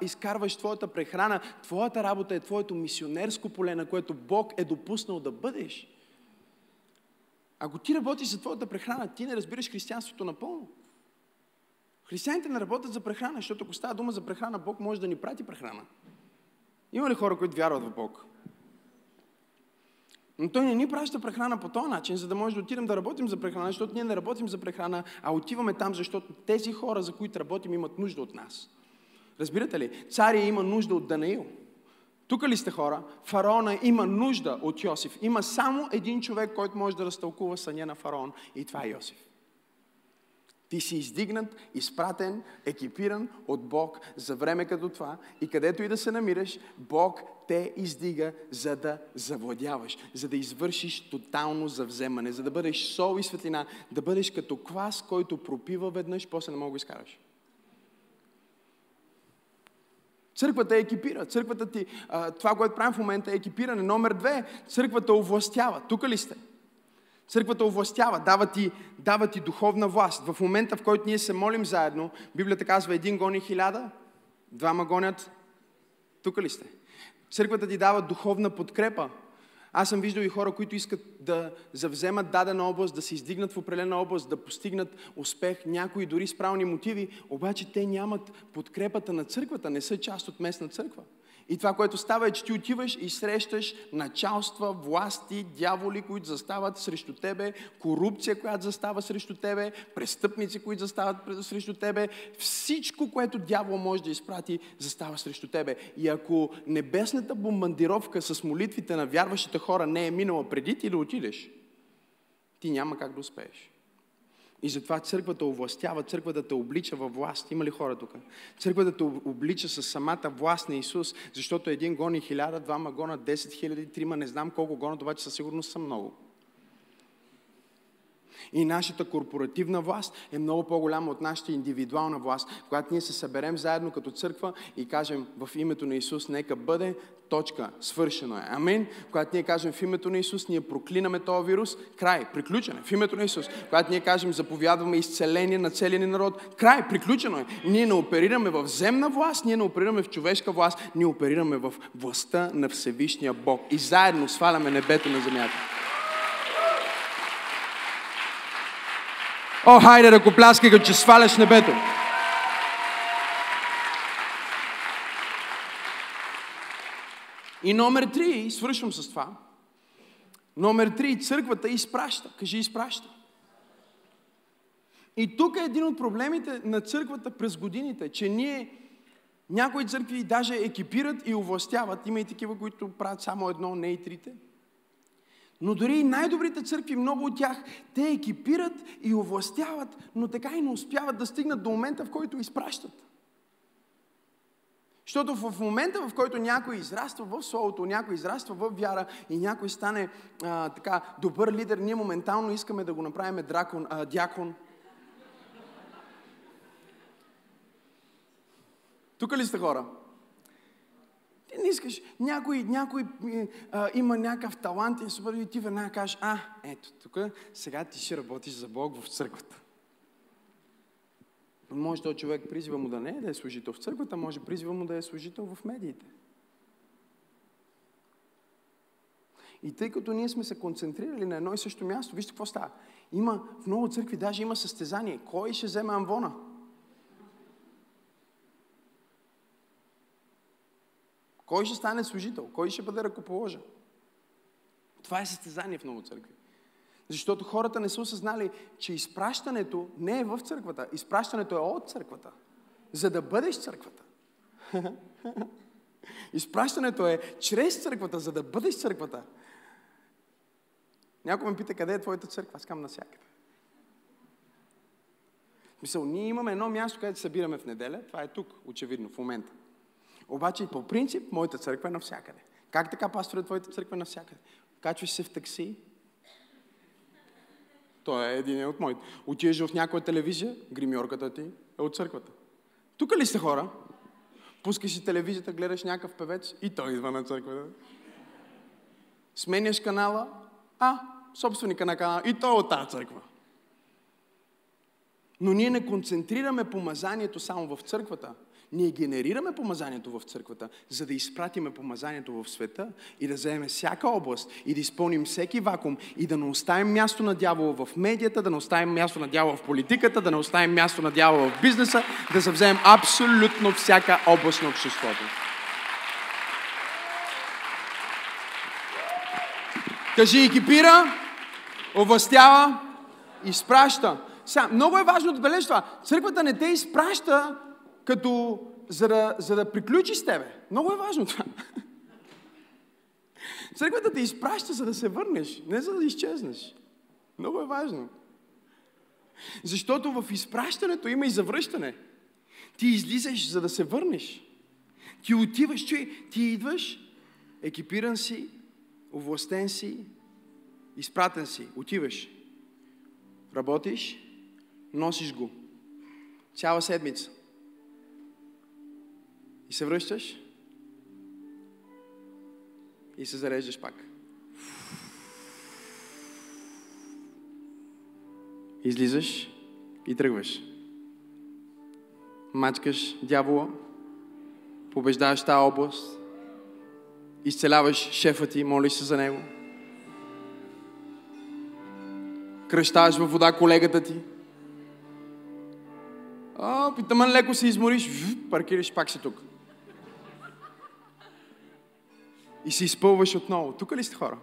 изкарваш твоята прехрана. Твоята работа е твоето мисионерско поле, на което Бог е допуснал да бъдеш. Ако ти работиш за твоята прехрана, ти не разбираш християнството напълно. Християните не работят за прехрана, защото ако става дума за прехрана, Бог може да ни прати прехрана. Има ли хора, които вярват в Бог? Но Той не ни праща прехрана по този начин, за да може да отидем да работим за прехрана, защото ние не работим за прехрана, а отиваме там, защото тези хора, за които работим, имат нужда от нас. Разбирате ли? Цария има нужда от Данаил. Тук ли сте хора? Фараона има нужда от Йосиф. Има само един човек, който може да разтълкува съня на фараон и това е Йосиф. Ти си издигнат, изпратен, екипиран от Бог за време като това и където и да се намираш, Бог те издига, за да завладяваш, за да извършиш тотално завземане, за да бъдеш сол и светлина, да бъдеш като квас, който пропива веднъж, после не мога да изкараш. Църквата екипира. Църквата ти, това, което правим в момента е екипиране. Номер две, църквата овластява. Тук ли сте? Църквата овластява, дава ти, дава ти духовна власт. В момента, в който ние се молим заедно, Библията казва, един гони хиляда, двама гонят. Тук ли сте? Църквата ти дава духовна подкрепа. Аз съм виждал и хора, които искат да завземат дадена област, да се издигнат в определена област, да постигнат успех, някои дори с правни мотиви, обаче те нямат подкрепата на църквата, не са част от местна църква. И това, което става е, че ти отиваш и срещаш началства, власти, дяволи, които застават срещу тебе, корупция, която застава срещу тебе, престъпници, които застават срещу тебе. Всичко, което дявол може да изпрати, застава срещу тебе. И ако небесната бомбандировка с молитвите на вярващите хора не е минала преди ти да отидеш, ти няма как да успееш. И затова църквата овластява, църквата те облича във власт. Има ли хора тук? Църквата те облича с самата власт на Исус, защото един гони хиляда, двама гона, 10 хиляди, трима, не знам колко гонат, обаче със сигурност са много. И нашата корпоративна власт е много по-голяма от нашата индивидуална власт. Когато ние се съберем заедно като църква и кажем в името на Исус, нека бъде точка, свършено е. Амин. Когато ние кажем в името на Исус, ние проклинаме този вирус, край, приключено е. В името на Исус. Когато ние кажем заповядваме изцеление на целия народ, край, приключено е. Ние не оперираме в земна власт, ние не оперираме в човешка власт, ние оперираме в властта на Всевишния Бог. И заедно сваляме небето на земята. О, хайде, ръкопляскай, като че сваляш небето. И номер три, свършвам с това. Номер три, църквата изпраща. Кажи изпраща. И тук е един от проблемите на църквата през годините, че ние, някои църкви даже екипират и овластяват, има и такива, които правят само едно, не и трите. Но дори и най-добрите църкви, много от тях, те екипират и овластяват, но така и не успяват да стигнат до момента, в който изпращат. Защото в момента, в който някой израства в Словото, някой израства в вяра и някой стане а, така добър лидер, ние моментално искаме да го направим дракон, а, дякон. Тук ли сте хора? Ти не искаш, някой, някой а, има някакъв талант и супер и ти веднага кажеш, а, ето, тук сега ти ще работиш за Бог в църквата. Може този човек призива му да не е да е служител в църквата, може призива му да е служител в медиите. И тъй като ние сме се концентрирали на едно и също място, вижте какво става. Има, в много църкви даже има състезание. Кой ще вземе амвона? Кой ще стане служител? Кой ще бъде ръкоположен? Това е състезание в много църкви. Защото хората не са осъзнали, че изпращането не е в църквата. Изпращането е от църквата. За да бъдеш църквата. Изпращането е чрез църквата, за да бъдеш църквата. Някой ме пита, къде е твоята църква? Аз кам насякъде. Мисъл, ние имаме едно място, където събираме в неделя. Това е тук, очевидно, в момента. Обаче, по принцип, моята църква е навсякъде. Как така, пасторе, твоята църква е навсякъде? Качваш се в такси, той е един от моите. Отиваш в някоя телевизия, гримьорката ти е от църквата. Тук ли сте хора? Пускаш си телевизията, гледаш някакъв певец и той идва на църквата. Сменяш канала, а, собственика на канала и той е от тази църква. Но ние не концентрираме помазанието само в църквата. Ние генерираме помазанието в църквата, за да изпратиме помазанието в света и да вземем всяка област и да изпълним всеки вакуум и да не оставим място на дявола в медията, да не оставим място на дявола в политиката, да не оставим място на дявола в бизнеса, да завземем абсолютно всяка област на обществото. Кажи екипира, овластява, изпраща. Сега, много е важно да отбележиш това. Църквата не те изпраща като за да, за да приключи с тебе. Много е важно това. Църквата те изпраща, за да се върнеш, не за да изчезнеш. Много е важно. Защото в изпращането има и завръщане. Ти излизаш, за да се върнеш. Ти отиваш, чуй, ти идваш, екипиран си, овластен си, изпратен си, отиваш. Работиш, носиш го. Цяла седмица. И се връщаш и се зареждаш пак. Излизаш и тръгваш. Мачкаш дявола, побеждаваш тази област, изцеляваш шефа ти, молиш се за него. Кръщаваш във вода колегата ти. А, питаман леко се измориш, паркираш, пак си тук. И се изпълваш отново. Тук ли сте хора?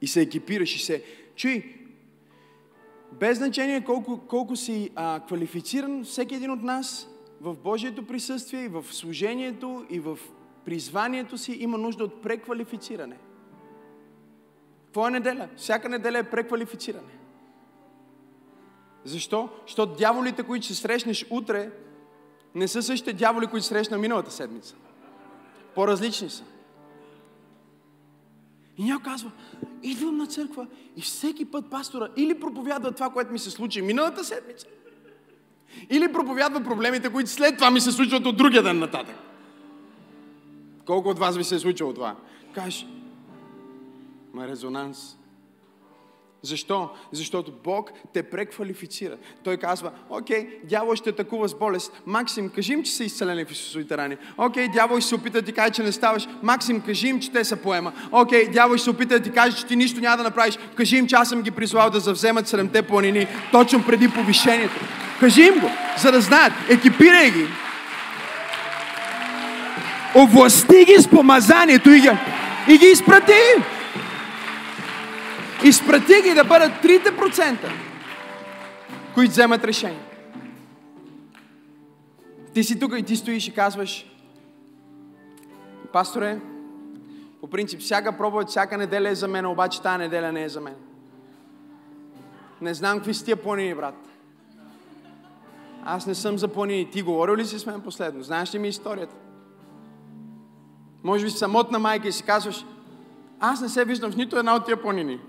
И се екипираш и се... Чуй, без значение колко, колко си а, квалифициран всеки един от нас в Божието присъствие и в служението и в призванието си има нужда от преквалифициране. Какво е неделя? Всяка неделя е преквалифициране. Защо? Защото дяволите, които ще срещнеш утре, не са същите дяволи, които срещна миналата седмица. По-различни са. И някой казва, идвам на църква и всеки път пастора или проповядва това, което ми се случи миналата седмица, или проповядва проблемите, които след това ми се случват от другия ден нататък. Колко от вас ви се е случило това? Кажеш, ма резонанс. Защо? Защото Бог те преквалифицира. Той казва, окей, дявол ще атакува с болест. Максим, кажи им, че са изцелени в Исусовите рани. Окей, дявол ще се опита да ти каже, че не ставаш. Максим, кажи им, че те са поема. Окей, дявол ще се опита да ти каже, че ти нищо няма да направиш. Кажи им, че аз съм ги призвал да завземат седемте планини точно преди повишението. Кажи им го, за да знаят. Екипирай ги. Овласти ги с помазанието и ги, и ги изпрати. Изпрати ги да бъдат 3%, които вземат решение. Ти си тук и ти стоиш и казваш, пасторе, По принцип, всяка проповед, всяка неделя е за мен, обаче тази неделя не е за мен. Не знам какви са тия планини, брат. Аз не съм за планини. Ти говорил ли си с мен последно? Знаеш ли ми историята? Може би самотна майка и си казваш, аз не се виждам в нито една от тия планини.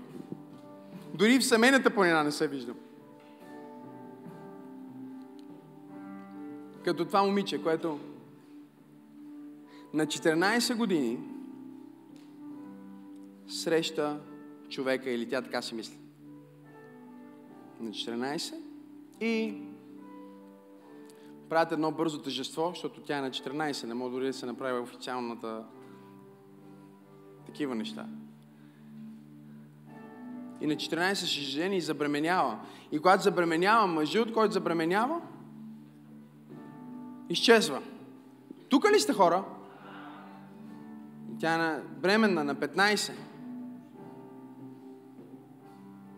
Дори в семейната планина не се виждам. Като това момиче, което на 14 години среща човека, или тя така си мисли. На 14 и правят едно бързо тъжество, защото тя е на 14, не може дори да се направи официалната такива неща. И на 14 се жени и забременява. И когато забременява, мъжът, който забременява, изчезва. Тук ли сте хора? Тя е на, бременна на 15.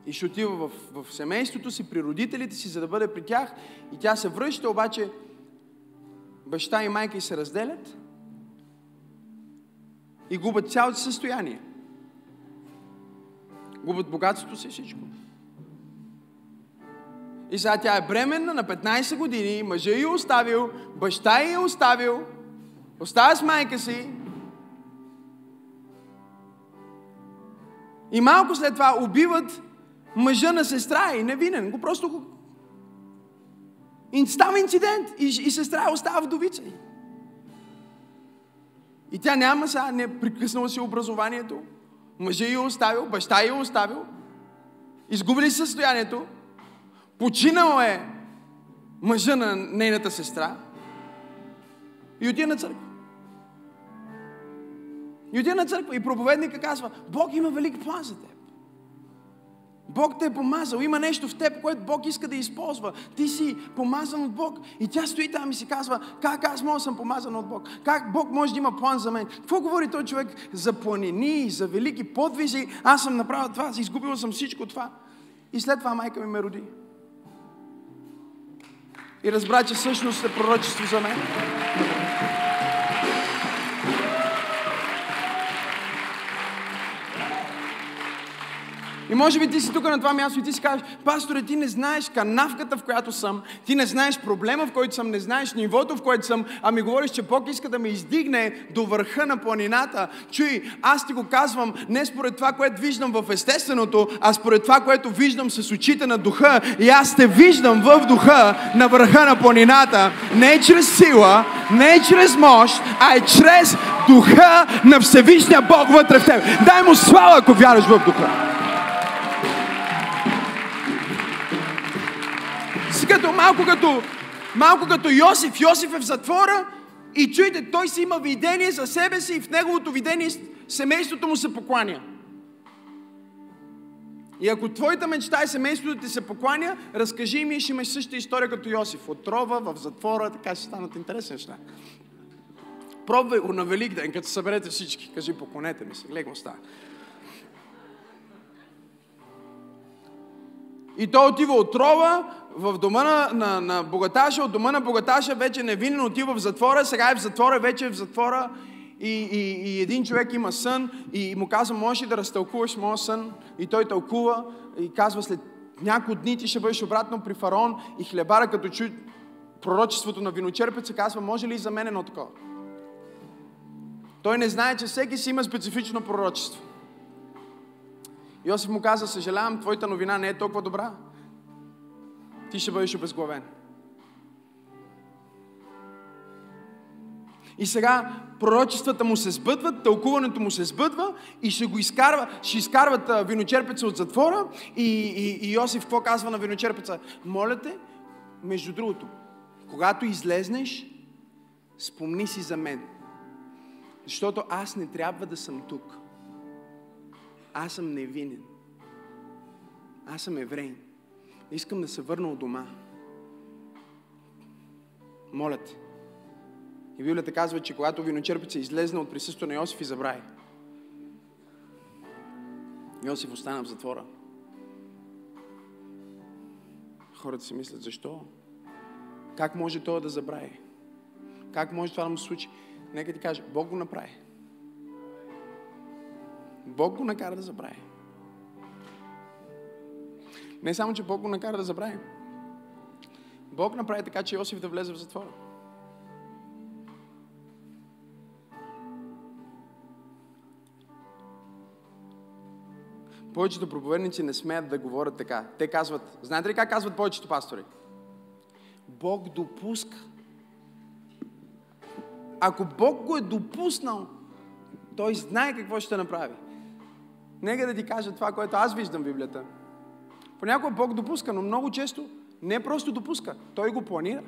И ще отива в, в семейството си, при родителите си, за да бъде при тях. И тя се връща, обаче баща и майка и се разделят и губят цялото състояние. Губят богатството си всичко. И сега тя е бременна на 15 години, мъжа е оставил, баща е оставил, остава с майка си. И малко след това убиват мъжа на сестра и невинен. Го просто го... И става инцидент и, и сестра остава вдовица. И тя няма сега, не прекъснала си образованието. Мъжа е оставил, баща е оставил. Изгубили състоянието. Починал е мъжа на нейната сестра. И отида на църква. И отида на църква. И проповедника казва, Бог има велик план за теб. Бог те е помазал. Има нещо в теб, което Бог иска да използва. Ти си помазан от Бог. И тя стои там и си казва, как аз мога да съм помазан от Бог? Как Бог може да има план за мен? Какво говори този човек за планини, за велики подвизи? Аз съм направил това, изгубил съм всичко това. И след това майка ми ме роди. И разбра, че всъщност е пророчество за мен. И може би ти си тук на това място и ти си кажеш, пасторе, ти не знаеш канавката, в която съм, ти не знаеш проблема, в който съм, не знаеш нивото, в който съм, а ми говориш, че Бог иска да ме издигне до върха на планината. Чуй, аз ти го казвам не според това, което виждам в естественото, а според това, което виждам с очите на духа. И аз те виждам в духа на върха на планината. Не чрез сила, не чрез мощ, а е чрез духа на Всевишния Бог вътре в теб. Дай му слава, ако вярваш в духа. Като, малко като, малко като Йосиф. Йосиф е в затвора и чуйте, той си има видение за себе си и в неговото видение семейството му се покланя. И ако твоята мечта е семейството ти се покланя, разкажи ми и ще имаш същата история като Йосиф. Отрова, в затвора, така ще станат интересни неща. Пробвай го на Велик ден, като съберете всички. Кажи, поклонете ми се. Гледай става. И той отива отрова в дома на, на, на богаташа, от дома на богаташа вече невинен отива в затвора, сега е в затвора, вече е в затвора и, и, и един човек има сън и му казва, можеш ли да разтълкуваш моя сън? И той тълкува и казва, след няколко дни ти ще бъдеш обратно при фараон и хлебара, като чу пророчеството на виночерпеца, казва, може ли и за мен едно такова? Той не знае, че всеки си има специфично пророчество. Йосиф му каза, съжалявам, твоята новина не е толкова добра. Ти ще бъдеш обезглавен. И сега пророчествата му се сбъдват, тълкуването му се сбъдва и ще го изкарва, ще изкарват виночерпеца от затвора и, и, и Йосиф какво казва на виночерпеца? Моля те, между другото, когато излезнеш, спомни си за мен. Защото аз не трябва да съм тук. Аз съм невинен. Аз съм еврейн. Искам да се върна от дома. Моля те. И Библията казва, че когато виночерпица излезна от присъствието на Йосиф и забрави. Йосиф остана в затвора. Хората си мислят, защо? Как може това да забрави? Как може това да му случи? Нека ти кажа, Бог го направи. Бог го накара да забрави. Не само, че Бог го накара да забрави. Бог направи така, че Йосиф да влезе в затвора. Повечето проповедници не смеят да говорят така. Те казват, знаете ли как казват повечето пастори? Бог допуска. Ако Бог го е допуснал, той знае какво ще направи. Нека да ти кажа това, което аз виждам в Библията. Понякога Бог допуска, но много често не просто допуска, Той го планира.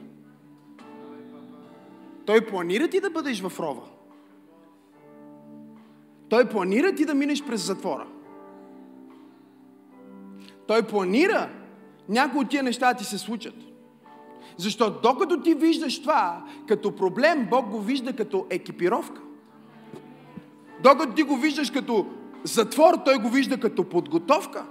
Той планира ти да бъдеш в рова. Той планира ти да минеш през затвора. Той планира някои от тия неща ти се случат. Защото докато ти виждаш това като проблем, Бог го вижда като екипировка. Докато ти го виждаш като затвор, Той го вижда като подготовка.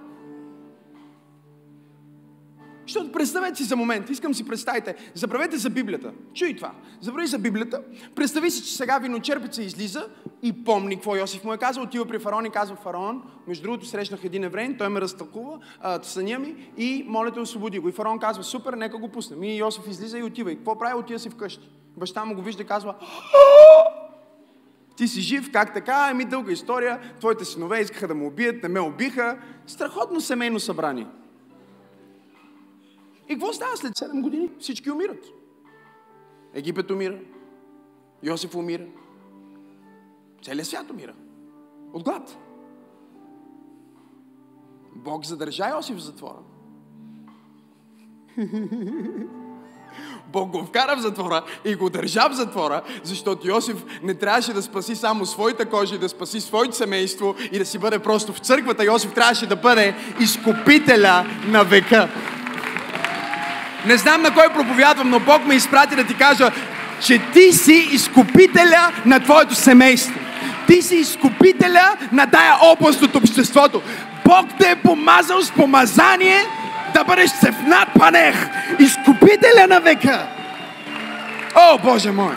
Защото представете си за момент, искам си представите, забравете за Библията. Чуй това. Забрави за Библията. Представи си, че сега виночерпеца излиза и помни какво Йосиф му е казал. Отива при фараон и казва фараон. Между другото срещнах един евреин, той ме разтълкува съня ми и моля те освободи го. И фараон казва, супер, нека го пуснем. И Йосиф излиза и отива. И какво прави? Отива си вкъщи. Баща му го вижда и казва, ти си жив, как така? Еми дълга история. Твоите синове искаха да му убият, не ме убиха. Страхотно семейно събрание. И какво става след 7 години? Всички умират. Египет умира. Йосиф умира. Целият свят умира. От глад. Бог задържа Йосиф в затвора. Бог го вкара в затвора и го държа в затвора, защото Йосиф не трябваше да спаси само своята кожа и да спаси своето семейство и да си бъде просто в църквата. Йосиф трябваше да бъде изкупителя на века. Не знам на кой проповядвам, но Бог ме изпрати да ти кажа, че ти си изкупителя на твоето семейство. Ти си изкупителя на тая област от обществото. Бог те е помазал с помазание да бъдеш цепнат панех, изкупителя на века. О, Боже мой!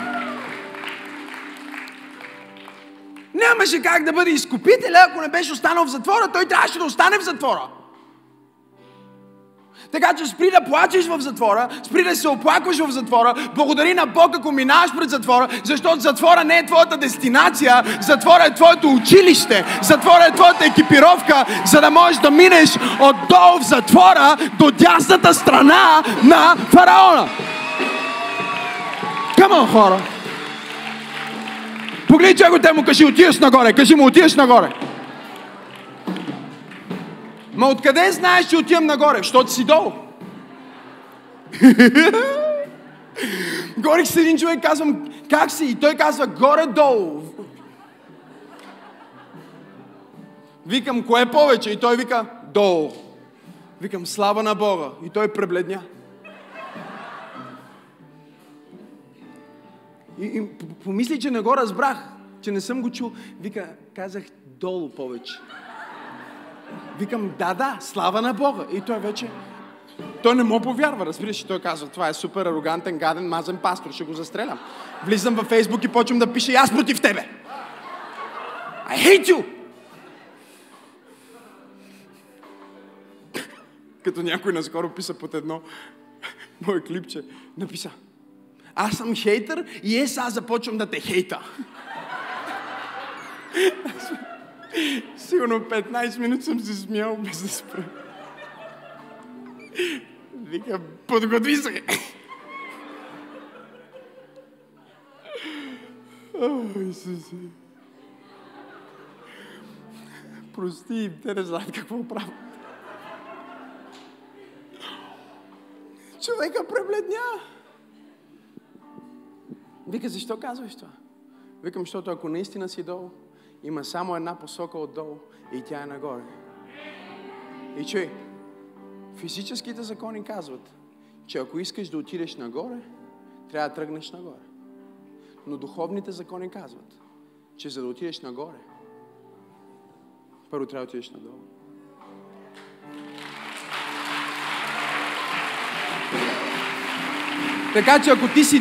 Нямаше как да бъде изкупителя, ако не беше останал в затвора. Той трябваше да остане в затвора. Така че спри да плачеш в затвора, спри да се оплакваш в затвора, благодари на Бог, ако минаваш пред затвора, защото затвора не е твоята дестинация, затвора е твоето училище, затвора е твоята екипировка, за да можеш да минеш отдолу в затвора до дясната страна на фараона. Камон, хора! Погледни че те му кажи, отиваш нагоре, кажи му, отиваш нагоре. Ма откъде знаеш, че отивам нагоре? Защото си долу. Горих с един човек, казвам, как си? И той казва, горе-долу. Викам, кое повече? И той вика, долу. Викам, слава на Бога. И той пребледня. И, и помисли, че не го разбрах, че не съм го чул. Вика, казах долу повече. Викам, да, да, слава на Бога. И той вече, той не му повярва, разбираш. И той казва, това е супер арогантен, гаден, мазен пастор, ще го застрелям. Влизам във Фейсбук и почвам да пиша, аз против тебе. I hate you! Като някой наскоро писа под едно мое клипче, написа, аз съм хейтър и е, аз започвам да те хейта. Сигурно 15 минути съм се смял без да спра. Вика, подготви се. О, Исусе. Прости им, те не знаят какво правят. Човека пребледня. Вика, защо казваш това? Викам, защото ако наистина си долу, има само една посока отдолу и тя е нагоре. И че физическите закони казват, че ако искаш да отидеш нагоре, трябва да тръгнеш нагоре. Но духовните закони казват, че за да отидеш нагоре, първо трябва да отидеш надолу. Така че ако ти си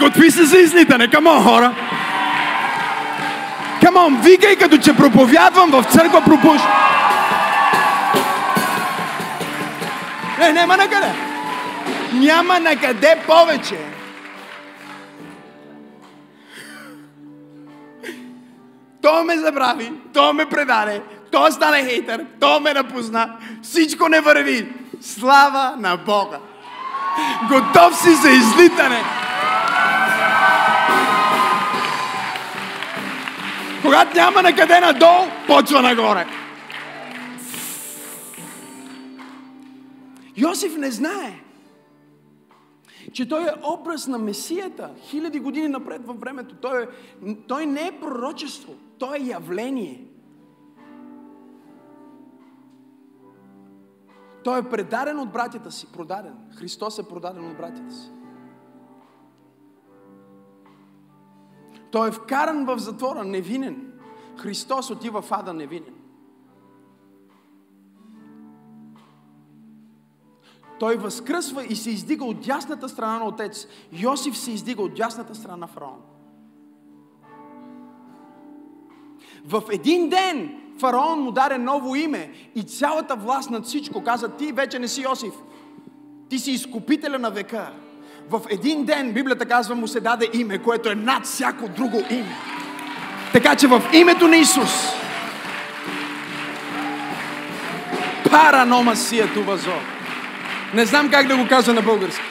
Подготви се за излитане. Камон, хора! Камон, викай като че проповядвам в църква пропуш. Не, няма на къде. Няма на къде повече. То ме забрави, то ме предаде, то стане хейтър, то ме напусна, всичко не върви. Слава на Бога! Готов си за излитане! Когато няма на къде надолу, почва нагоре. Йосиф не знае, че той е образ на Месията хиляди години напред във времето. Той, е, той не е пророчество, той е явление. Той е предаден от братята си, продаден. Христос е продаден от братята си. Той е вкаран в затвора невинен. Христос отива в ада невинен. Той възкръсва и се издига от дясната страна на Отец. Йосиф се издига от дясната страна на фараон. В един ден фараон му даде ново име и цялата власт над всичко каза, ти вече не си Йосиф. Ти си изкупителя на века. В един ден, Библията казва, му се даде име, което е над всяко друго име. Така че в името на Исус Паранома си е това зо. Не знам как да го кажа на български.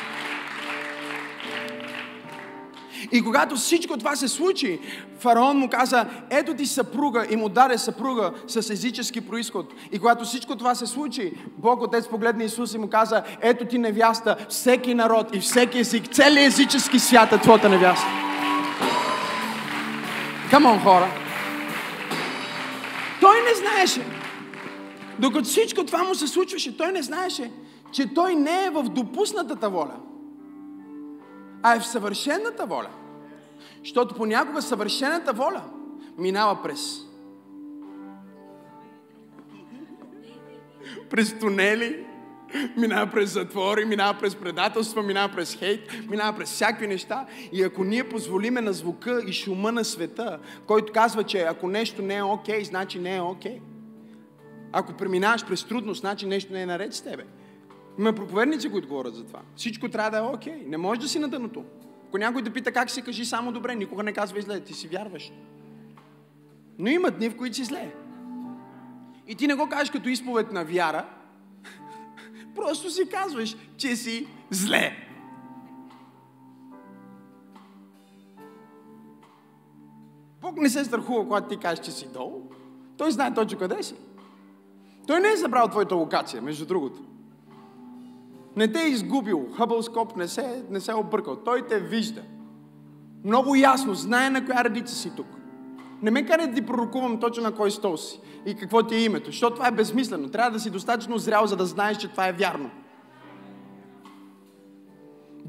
И когато всичко това се случи, фараон му каза, ето ти съпруга и му даде съпруга с езически происход. И когато всичко това се случи, Бог Отец погледна Исус и му каза, ето ти невяста, всеки народ и всеки език, целият езически свят е твоята невяста. Камон, хора! Той не знаеше. Докато всичко това му се случваше, той не знаеше, че той не е в допуснатата воля, а е в съвършената воля. Защото понякога съвършената воля минава през през тунели, минава през затвори, минава през предателство, минава през хейт, минава през всякакви неща. И ако ние позволиме на звука и шума на света, който казва, че ако нещо не е окей, okay, значи не е окей. Okay. Ако преминаваш през трудност, значи нещо не е наред с тебе. Има проповедници, които говорят за това. Всичко трябва да е окей. Okay. Не можеш да си на дъното. Ако някой да пита как си, кажи само добре. Никога не казва зле. Ти си вярваш. Но има дни, в които си зле. И ти не го кажеш като изповед на вяра. Просто си казваш, че си зле. Бог не се страхува, когато ти кажеш, че си долу. Той знае точно къде си. Той не е забрал твоята локация, между другото. Не те е изгубил. Хъбълскоп не се, не се е объркал. Той те вижда. Много ясно. Знае на коя редица си тук. Не ме кара да ти пророкувам точно на кой стол си и какво ти е името, защото това е безсмислено. Трябва да си достатъчно зрял, за да знаеш, че това е вярно.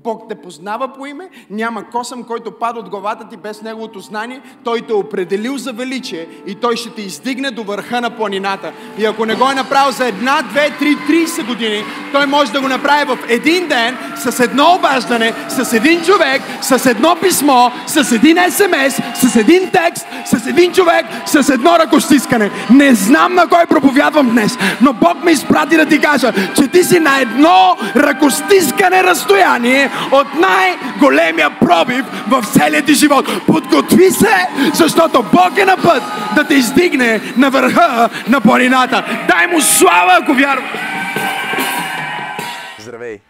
Бог те познава по име, няма косъм, който пада от главата ти без Неговото знание. Той те е определил за величие и Той ще те издигне до върха на планината. И ако не го е направил за една, две, три, 30 години, Той може да го направи в един ден, с едно обаждане, с един човек, с едно писмо, с един СМС, с един текст, с един човек, с едно ръкостискане. Не знам на кой проповядвам днес, но Бог ме изпрати да ти кажа, че ти си на едно ръкостискане разстояние от най-големия пробив в целия ти живот. Подготви се, защото Бог е на път да те издигне на върха на планината. Дай му слава, ако вярваш! Здравей!